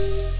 Bye.